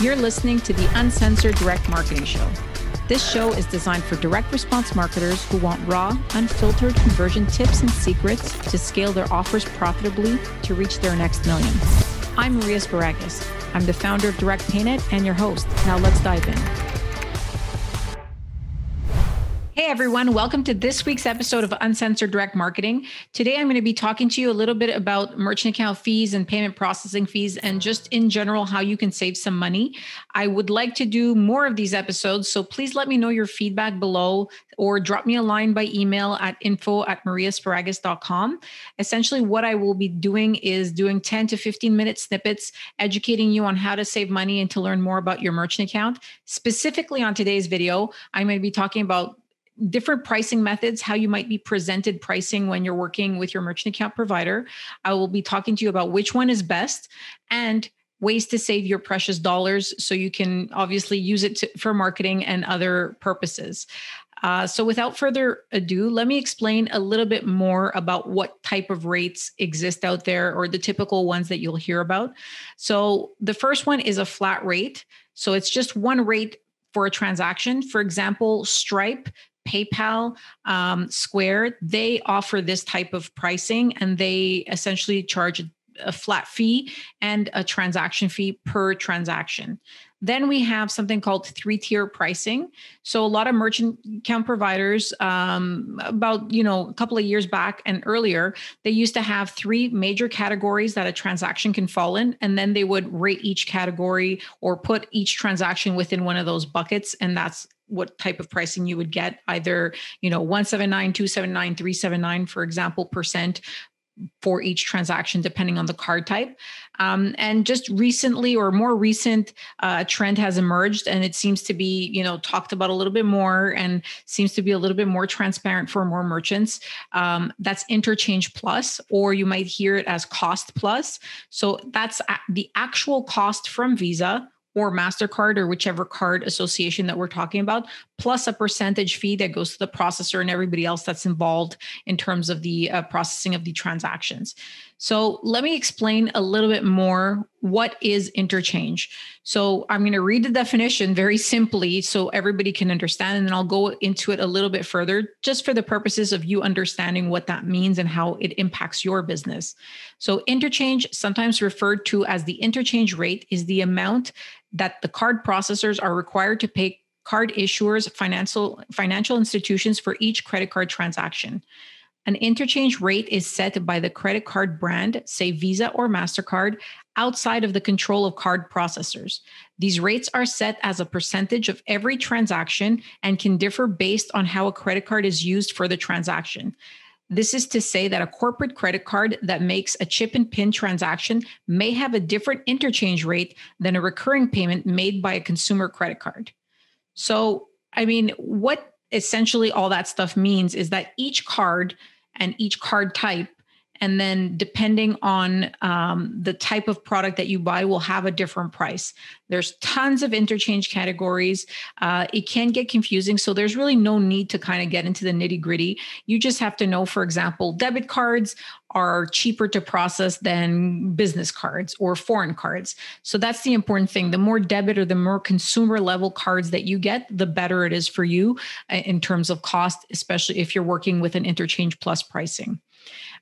You're listening to the Uncensored Direct Marketing Show. This show is designed for direct response marketers who want raw, unfiltered conversion tips and secrets to scale their offers profitably to reach their next million. I'm Maria Sparagus. I'm the founder of Direct Paynet and your host. Now let's dive in. Everyone, welcome to this week's episode of Uncensored Direct Marketing. Today I'm going to be talking to you a little bit about merchant account fees and payment processing fees and just in general how you can save some money. I would like to do more of these episodes, so please let me know your feedback below or drop me a line by email at info at mariasparagus.com. Essentially, what I will be doing is doing 10 to 15 minute snippets, educating you on how to save money and to learn more about your merchant account. Specifically on today's video, I'm going to be talking about different pricing methods, how you might be presented pricing when you're working with your merchant account provider. I will be talking to you about which one is best and ways to save your precious dollars so you can obviously use it to, for marketing and other purposes. Uh, so, without further ado, let me explain a little bit more about what type of rates exist out there or the typical ones that you'll hear about. So, the first one is a flat rate. So, it's just one rate for a transaction. For example, Stripe PayPal, um, Square, they offer this type of pricing and they essentially charge a flat fee and a transaction fee per transaction. Then we have something called three tier pricing. So a lot of merchant account providers, um, about you know a couple of years back and earlier, they used to have three major categories that a transaction can fall in, and then they would rate each category or put each transaction within one of those buckets, and that's what type of pricing you would get either you know 179 279 379 for example percent for each transaction depending on the card type. Um, and just recently or more recent uh, trend has emerged and it seems to be you know talked about a little bit more and seems to be a little bit more transparent for more merchants. Um, that's interchange plus or you might hear it as cost plus. So that's the actual cost from visa or MasterCard or whichever card association that we're talking about, plus a percentage fee that goes to the processor and everybody else that's involved in terms of the uh, processing of the transactions. So let me explain a little bit more what is interchange. So I'm going to read the definition very simply so everybody can understand, and then I'll go into it a little bit further just for the purposes of you understanding what that means and how it impacts your business. So interchange, sometimes referred to as the interchange rate, is the amount that the card processors are required to pay card issuers, financial financial institutions for each credit card transaction. An interchange rate is set by the credit card brand, say Visa or MasterCard, outside of the control of card processors. These rates are set as a percentage of every transaction and can differ based on how a credit card is used for the transaction. This is to say that a corporate credit card that makes a chip and pin transaction may have a different interchange rate than a recurring payment made by a consumer credit card. So, I mean, what essentially all that stuff means is that each card and each card type and then depending on um, the type of product that you buy will have a different price. There's tons of interchange categories. Uh, it can get confusing. So there's really no need to kind of get into the nitty gritty. You just have to know for example debit cards are cheaper to process than business cards or foreign cards. So that's the important thing. The more debit or the more consumer level cards that you get the better it is for you uh, in terms of cost especially if you're working with an interchange plus pricing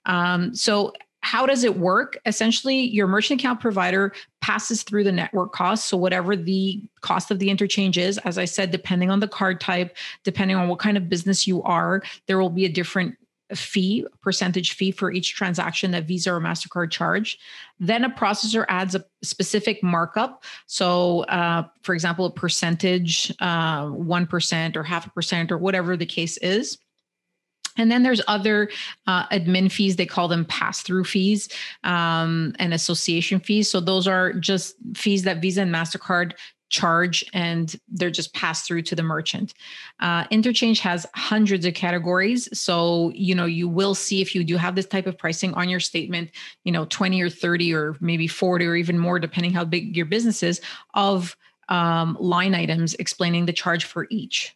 um, so how does it work? Essentially, your merchant account provider passes through the network costs. So, whatever the cost of the interchange is, as I said, depending on the card type, depending on what kind of business you are, there will be a different fee, percentage fee for each transaction that Visa or MasterCard charge. Then a processor adds a specific markup. So, uh, for example, a percentage, uh, 1% or half a percent, or whatever the case is. And then there's other uh, admin fees. They call them pass through fees um, and association fees. So those are just fees that Visa and MasterCard charge and they're just passed through to the merchant. Uh, interchange has hundreds of categories. So, you know, you will see if you do have this type of pricing on your statement, you know, 20 or 30 or maybe 40 or even more, depending how big your business is, of um, line items explaining the charge for each.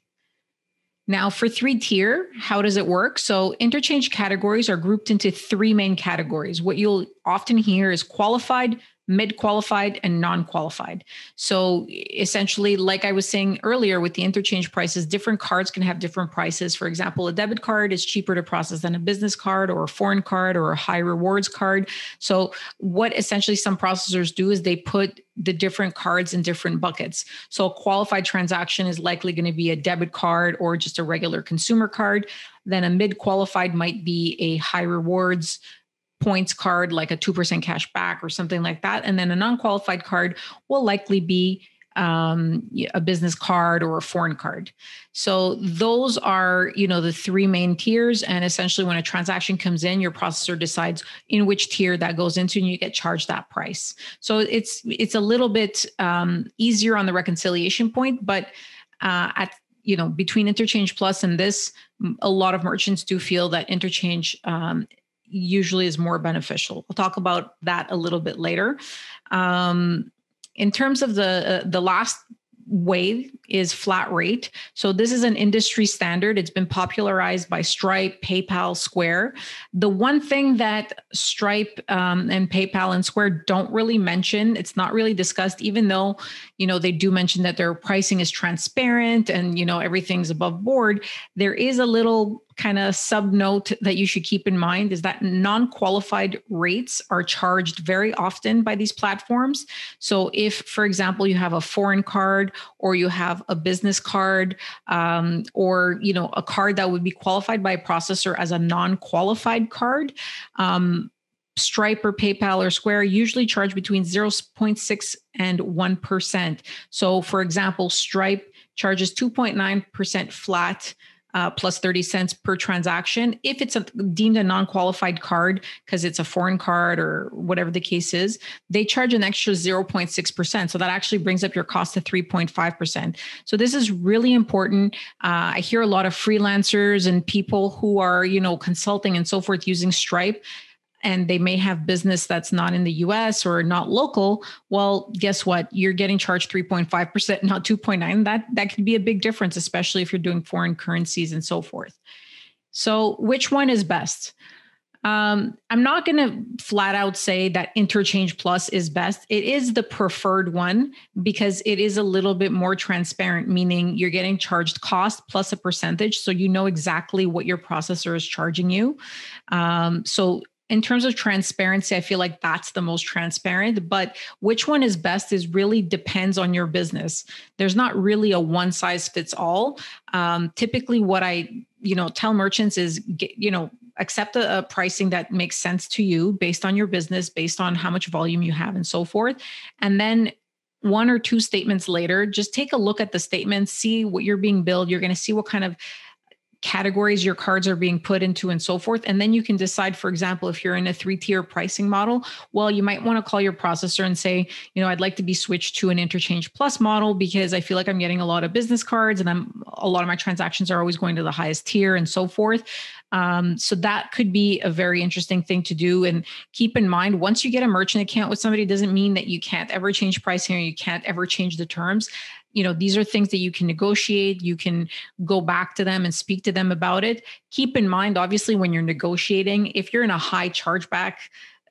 Now, for three tier, how does it work? So, interchange categories are grouped into three main categories. What you'll often hear is qualified, mid qualified, and non qualified. So essentially, like I was saying earlier with the interchange prices, different cards can have different prices. For example, a debit card is cheaper to process than a business card or a foreign card or a high rewards card. So, what essentially some processors do is they put the different cards in different buckets. So, a qualified transaction is likely going to be a debit card or just a regular consumer card. Then, a mid qualified might be a high rewards points card, like a 2% cash back or something like that. And then a non qualified card will likely be um, a business card or a foreign card. So those are, you know, the three main tiers. And essentially, when a transaction comes in, your processor decides in which tier that goes into, and you get charged that price. So it's it's a little bit um, easier on the reconciliation point, but uh, at you know between interchange plus and this a lot of merchants do feel that interchange um, usually is more beneficial we'll talk about that a little bit later um, in terms of the uh, the last wave is flat rate. So this is an industry standard. It's been popularized by Stripe, PayPal, Square. The one thing that Stripe um, and PayPal and Square don't really mention, it's not really discussed, even though you know they do mention that their pricing is transparent and you know everything's above board. There is a little kind of sub note that you should keep in mind is that non qualified rates are charged very often by these platforms. So, if, for example, you have a foreign card or you have a business card um, or you know a card that would be qualified by a processor as a non qualified card, um, Stripe or PayPal or Square usually charge between 0.6 and 1%. So, for example, Stripe charges 2.9% flat uh, plus 30 cents per transaction. If it's a, deemed a non qualified card because it's a foreign card or whatever the case is, they charge an extra 0.6%. So that actually brings up your cost to 3.5%. So this is really important. Uh, I hear a lot of freelancers and people who are, you know, consulting and so forth using Stripe and they may have business that's not in the US or not local, well, guess what? You're getting charged 3.5%, not 2.9. That that could be a big difference, especially if you're doing foreign currencies and so forth. So, which one is best? Um, I'm not going to flat out say that Interchange Plus is best. It is the preferred one because it is a little bit more transparent, meaning you're getting charged cost plus a percentage. So you know exactly what your processor is charging you. Um, so in terms of transparency, I feel like that's the most transparent. But which one is best is really depends on your business. There's not really a one size fits all. Um, typically, what I you know tell merchants is get, you know accept a, a, pricing that makes sense to you based on your business, based on how much volume you have, and so forth, and then one or two statements later, just take a look at the statements, see what you're being billed. You're going to see what kind of categories your cards are being put into and so forth. And then you can decide for example if you're in a three tier pricing model well you might want to call your processor and say you know i'd like to be switched to an interchange plus model because i feel like i'm getting a lot of business cards and i'm a lot of my transactions are always going to the highest tier and so forth um, so that could be a very interesting thing to do. And keep in mind, once you get a merchant account with somebody, doesn't mean that you can't ever change pricing or you can't ever change the terms. You know these are things that you can negotiate. You can go back to them and speak to them about it. Keep in mind obviously when you're negotiating if you're in a high chargeback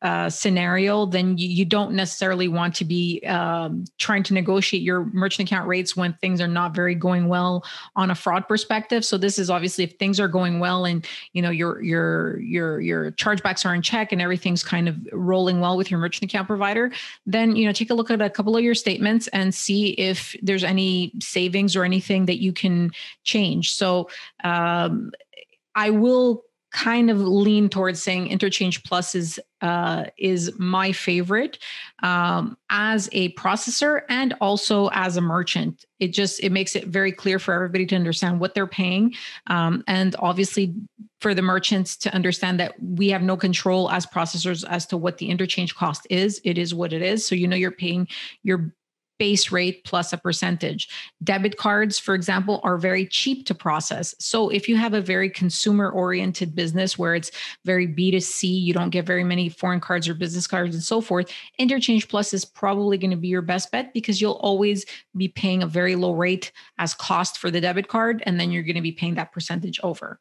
uh, scenario, then you, you, don't necessarily want to be um, trying to negotiate your merchant account rates when things are not very going well on a fraud perspective. So this is obviously if things are going well and you know your your your your chargebacks are in check and everything's kind of rolling well with your merchant account provider, then you know take a look at a couple of your statements and see if there's any savings or anything that you can change. So um, I will kind of lean towards saying interchange plus is uh, is my favorite um, as a processor and also as a merchant. It just it makes it very clear for everybody to understand what they're paying um, and obviously for the merchants to understand that we have no control as processors as to what the interchange cost is. It is what it is. So you know you're paying your base rate plus a percentage. Debit cards, for example, are very cheap to process. So if you have a very consumer oriented business where it's very B2C, you don't get very many foreign cards or business cards and so forth, Interchange Plus is probably going to be your best bet because you'll always be paying a very low rate as cost for the debit card. And then you're going to be paying that percentage over.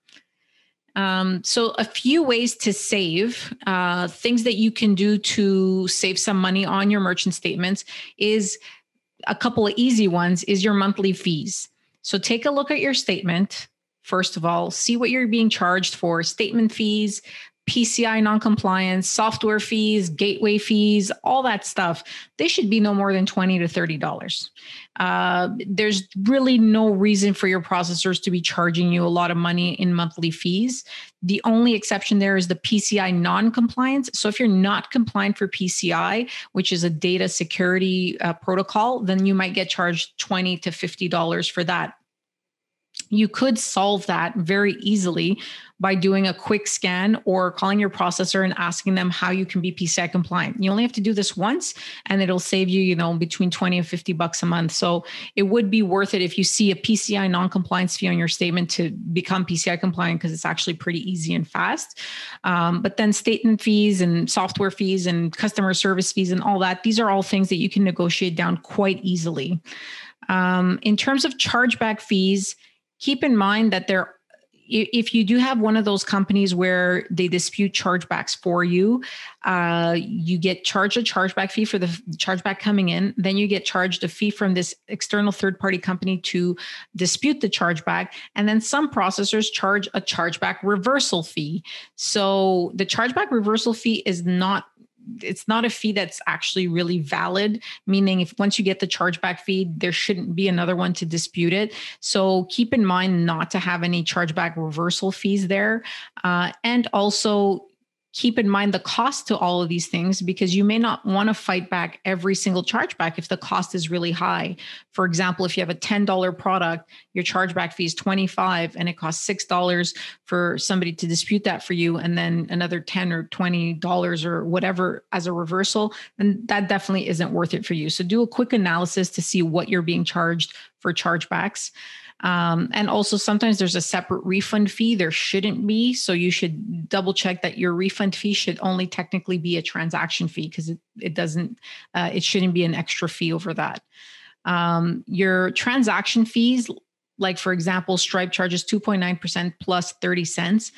Um, so, a few ways to save, uh, things that you can do to save some money on your merchant statements is a couple of easy ones is your monthly fees. So, take a look at your statement. First of all, see what you're being charged for statement fees, PCI noncompliance, software fees, gateway fees, all that stuff, they should be no more than 20 to $30. Uh, there's really no reason for your processors to be charging you a lot of money in monthly fees. The only exception there is the PCI non-compliance. So if you're not compliant for PCI, which is a data security uh, protocol, then you might get charged 20 to $50 for that you could solve that very easily by doing a quick scan or calling your processor and asking them how you can be PCI compliant. You only have to do this once and it'll save you, you know, between 20 and 50 bucks a month. So it would be worth it if you see a PCI non-compliance fee on your statement to become PCI compliant because it's actually pretty easy and fast. Um, but then statement fees and software fees and customer service fees and all that, these are all things that you can negotiate down quite easily. Um, in terms of chargeback fees, keep in mind that there if you do have one of those companies where they dispute chargebacks for you, uh, you get charged a chargeback fee for the chargeback coming in. Then you get charged a fee from this external third party company to dispute the chargeback. And then some processors charge a chargeback reversal fee. So the chargeback reversal fee is not it's not a fee that's actually really valid meaning if once you get the chargeback fee there shouldn't be another one to dispute it. So keep in mind not to have any chargeback reversal fees there. Uh, and also keep in mind the cost to all of these things because you may not want to fight back every single chargeback if the cost is really high. For example, if you have a $10 product, your chargeback fee is 25 and it costs $6 for somebody to dispute that for you and then another 10 or $20 or whatever as a reversal, then that definitely isn't worth it for you. So do a quick analysis to see what you're being charged for chargebacks. Um, and also, sometimes there's a separate refund fee. There shouldn't be. So you should double check that your refund fee should only technically be a transaction fee because it, it doesn't, uh, it shouldn't be an extra fee over that. Um, your transaction fees, like for example, Stripe charges 2.9% plus 30 cents.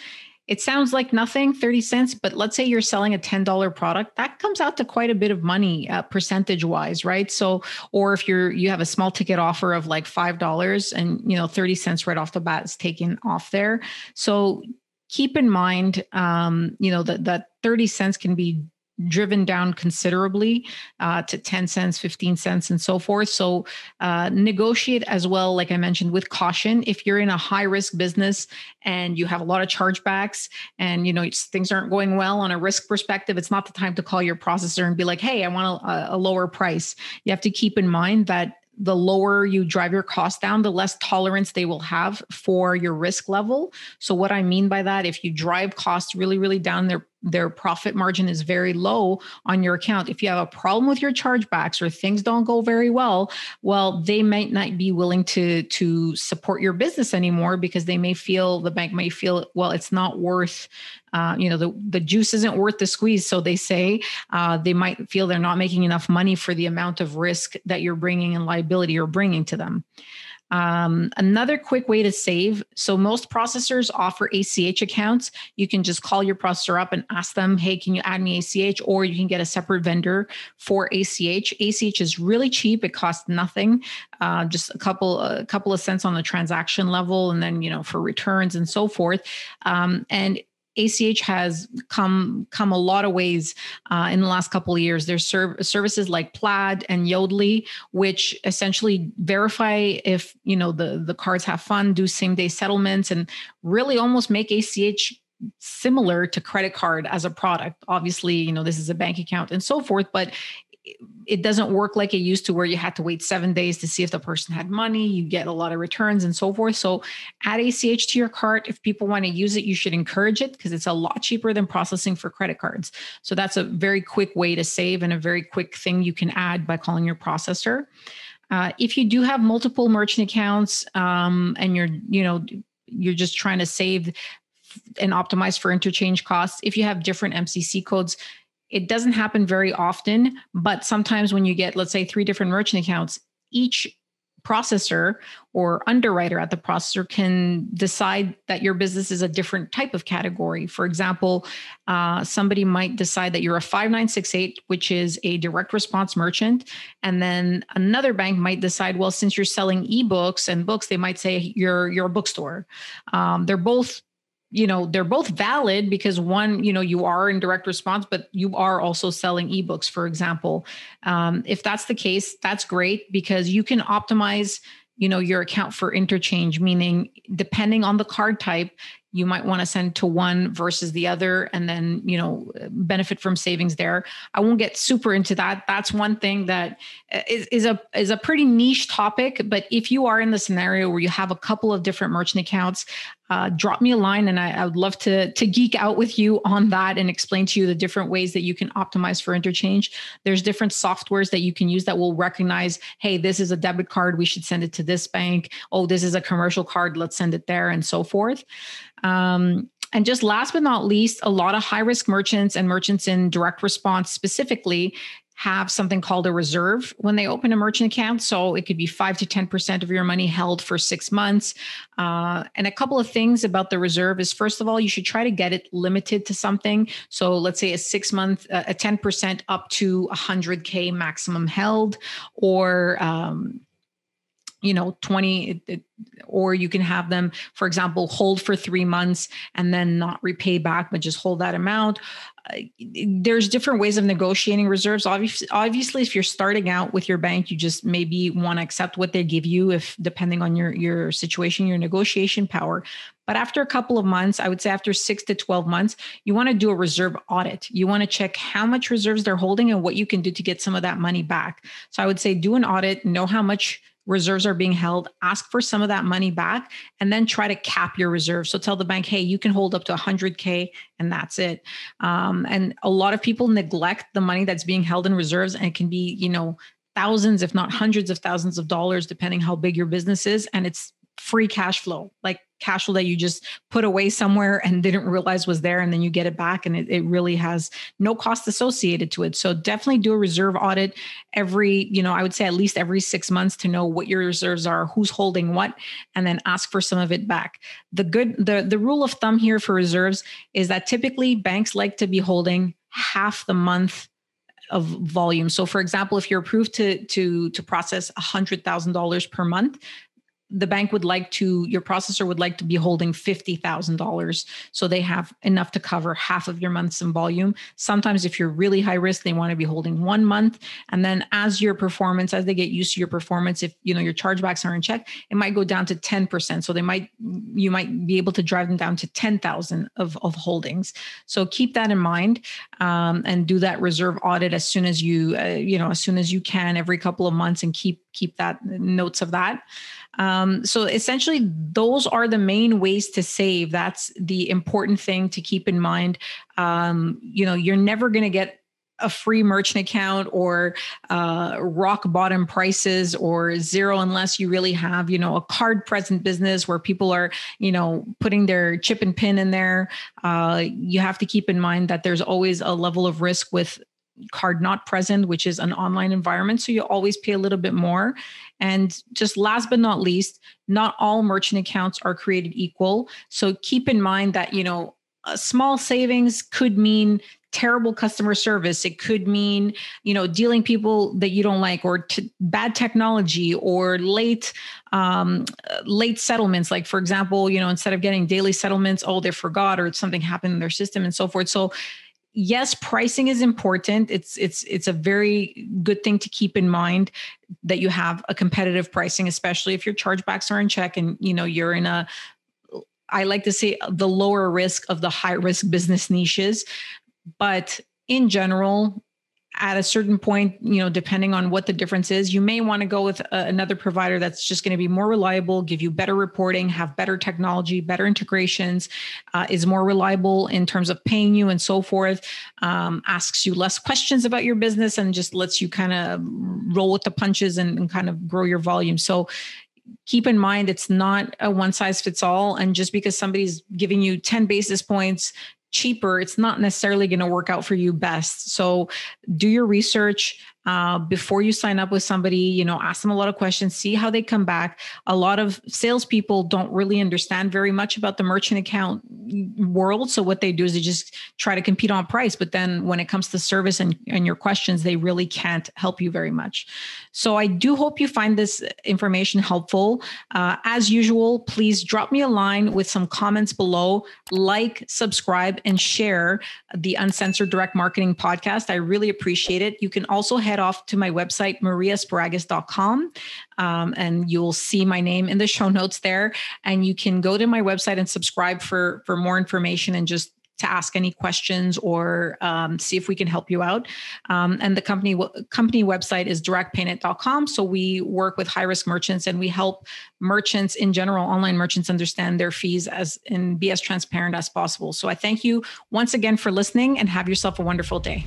It sounds like nothing, 30 cents, but let's say you're selling a $10 product, that comes out to quite a bit of money uh, percentage wise, right? So, or if you're, you have a small ticket offer of like $5 and, you know, 30 cents right off the bat is taken off there. So keep in mind, um, you know, that, that 30 cents can be driven down considerably uh, to 10 cents 15 cents and so forth. So uh, negotiate as well like i mentioned with caution. If you're in a high risk business and you have a lot of chargebacks and you know things aren't going well on a risk perspective it's not the time to call your processor and be like hey i want a, a lower price. You have to keep in mind that the lower you drive your cost down, the less tolerance they will have for your risk level. So, what I mean by that, if you drive costs really, really down, their their profit margin is very low on your account. If you have a problem with your chargebacks or things don't go very well, well, they might not be willing to to support your business anymore because they may feel the bank may feel well, it's not worth uh, you know the the juice isn't worth the squeeze so they say uh, they might feel they're not making enough money for the amount of risk that you're bringing and liability you're bringing to them um, another quick way to save so most processors offer ach accounts. You can just call your processor up and ask them hey can you add me ach or you can get a separate vendor for ach ach is really cheap. It costs nothing. Uh, just a couple a couple of cents on the transaction level and then you know for returns and so forth. Um, and ACH has come come a lot of ways uh, in the last couple of years. There's serv- services like Plaid and Yodlee, which essentially verify if you know the the cards have fun, do same day settlements, and really almost make ACH similar to credit card as a product. Obviously, you know this is a bank account and so forth, but it doesn't work like it used to where you had to wait seven days to see if the person had money. You get a lot of returns and so forth. So add ach to your cart. If people want to use it you should encourage it because it's a lot cheaper than processing for credit cards. So that's a very quick way to save and a very quick thing you can add by calling your processor. Uh, if you do have multiple merchant accounts um, and you're you know you're just trying to save and optimize for interchange costs. If you have different MCC codes, it doesn't happen very often, but sometimes when you get, let's say, three different merchant accounts, each processor or underwriter at the processor can decide that your business is a different type of category. For example, uh, somebody might decide that you're a 5968, which is a direct response merchant. And then another bank might decide, well, since you're selling ebooks and books, they might say you're, you're a bookstore. Um, they're both you know they're both valid because one you know you are in direct response but you are also selling ebooks for example. Um, if that's the case that's great because you can optimize you know your account for interchange meaning depending on the card type you might want to send to one versus the other and then you know benefit from savings there. I won't get super into that. That's one thing that uh, is, is a is a pretty niche topic but if you are in the scenario where you have a couple of different merchant accounts uh, drop me a line and I, I, would love to to geek out with you on that and explain to you the different ways that you can optimize for interchange. There's different softwares that you can use that will recognize hey this is a debit card we should send it to this bank. Oh this is a commercial card let's send it there and so forth. Um, and just last but not least, a lot of high risk merchants and merchants in direct response specifically have something called a reserve when they open a merchant account. So it could be five to 10% of your money held for six months. Uh, and a couple of things about the reserve is first of all, you should try to get it limited to something. So let's say a six month, uh, a 10% up to 100K maximum held, or um, you know 20 or you can have them for example hold for 3 months and then not repay back but just hold that amount. Uh, there's different ways of negotiating reserves. Obviously, obviously if you're starting out with your bank you just maybe want to accept what they give you if depending on your your situation your negotiation power. But after a couple of months i would say after 6 to 12 months you want to do a reserve audit. You want to check how much reserves they're holding and what you can do to get some of that money back. So i would say do an audit know how much reserves are being held, ask for some of that money back, and then try to cap your reserves. So tell the bank, hey, you can hold up to 100K and that's it. Um, and a lot of people neglect the money that's being held in reserves, and it can be, you know, thousands, if not hundreds of thousands of dollars, depending how big your business is. And it's free cash flow. Like cash flow that you just put away somewhere and didn't realize was there and then you get it back and it, it really has no cost associated to it so definitely do a reserve audit every you know i would say at least every six months to know what your reserves are who's holding what and then ask for some of it back the good the the rule of thumb here for reserves is that typically banks like to be holding half the month of volume. So, for example, if you're approved to to to process hundred thousand dollars per month, the bank would like to your processor would like to be holding $50,000 so they have enough to cover half of your months in volume. Sometimes if you're really high risk they want to be holding 1 month. And then as your performance as they get used to your performance if you know your chargebacks are in check it might go down to 10% so they might you might be able to drive them down to 10,000 of of holdings. So keep that in mind um, and do that reserve audit as soon as you uh, you know as soon as you can every couple of months and keep keep that notes of that um, so essentially, those are the main ways to save. That's the important thing to keep in mind. Um, you know, you're never going to get a free merchant account or uh, rock bottom prices or zero unless you really have you know a card present business where people are you know putting their chip and pin in there uh, you have to keep in mind that there's always a level of risk with card not present, which is an online environment. So you always pay a little bit more. And just last but not least, not all merchant accounts are created equal. So keep in mind that, you know, a small savings could mean terrible customer service it could mean you know dealing people that you don't like or t- bad technology or late um, late settlements like for example you know instead of getting daily settlements oh they forgot or something happened in their system and so forth so yes pricing is important. It's it's it's a very good thing to keep in mind that you have a competitive pricing especially if your chargebacks are in check and you know you're in a i like to say the lower risk of the high risk business niches. But in general at a certain point, you know, depending on what the difference is, you may want to go with a, another provider that's just going to be more reliable, give you better reporting, have better technology, better integrations, uh, is more reliable in terms of paying you and so forth, um, asks you less questions about your business and just lets you kind of roll with the punches and, and kind of grow your volume. So, keep in mind it's not a one size fits all and just because somebody's giving you 10 basis points cheaper, it's not necessarily going to work out for you best. So do your research, uh, before you sign up with somebody. You know, ask them a lot of questions, see how they come back. A lot of salespeople don't really understand very much about the merchant account world. So what they do is they just try to compete on price. But then when it comes to service and, and your questions, they really can't help you very much. So I do hope you find this information helpful. Uh, as usual, please drop me a line with some comments below. Like, subscribe, and share the Uncensored Direct Marketing podcast. I really appreciate it. You can also head off to my website, mariasparagus.com, um, and you'll see my name in the show notes there. And you can go to my website and subscribe for for more information and just to ask any questions or um, see if we can help you out. Um, and the company company website is directpaynet.com. So we work with high risk merchants and we help merchants in general, online merchants, understand their fees as and be as transparent as possible. So I thank you once again for listening and have yourself a wonderful day.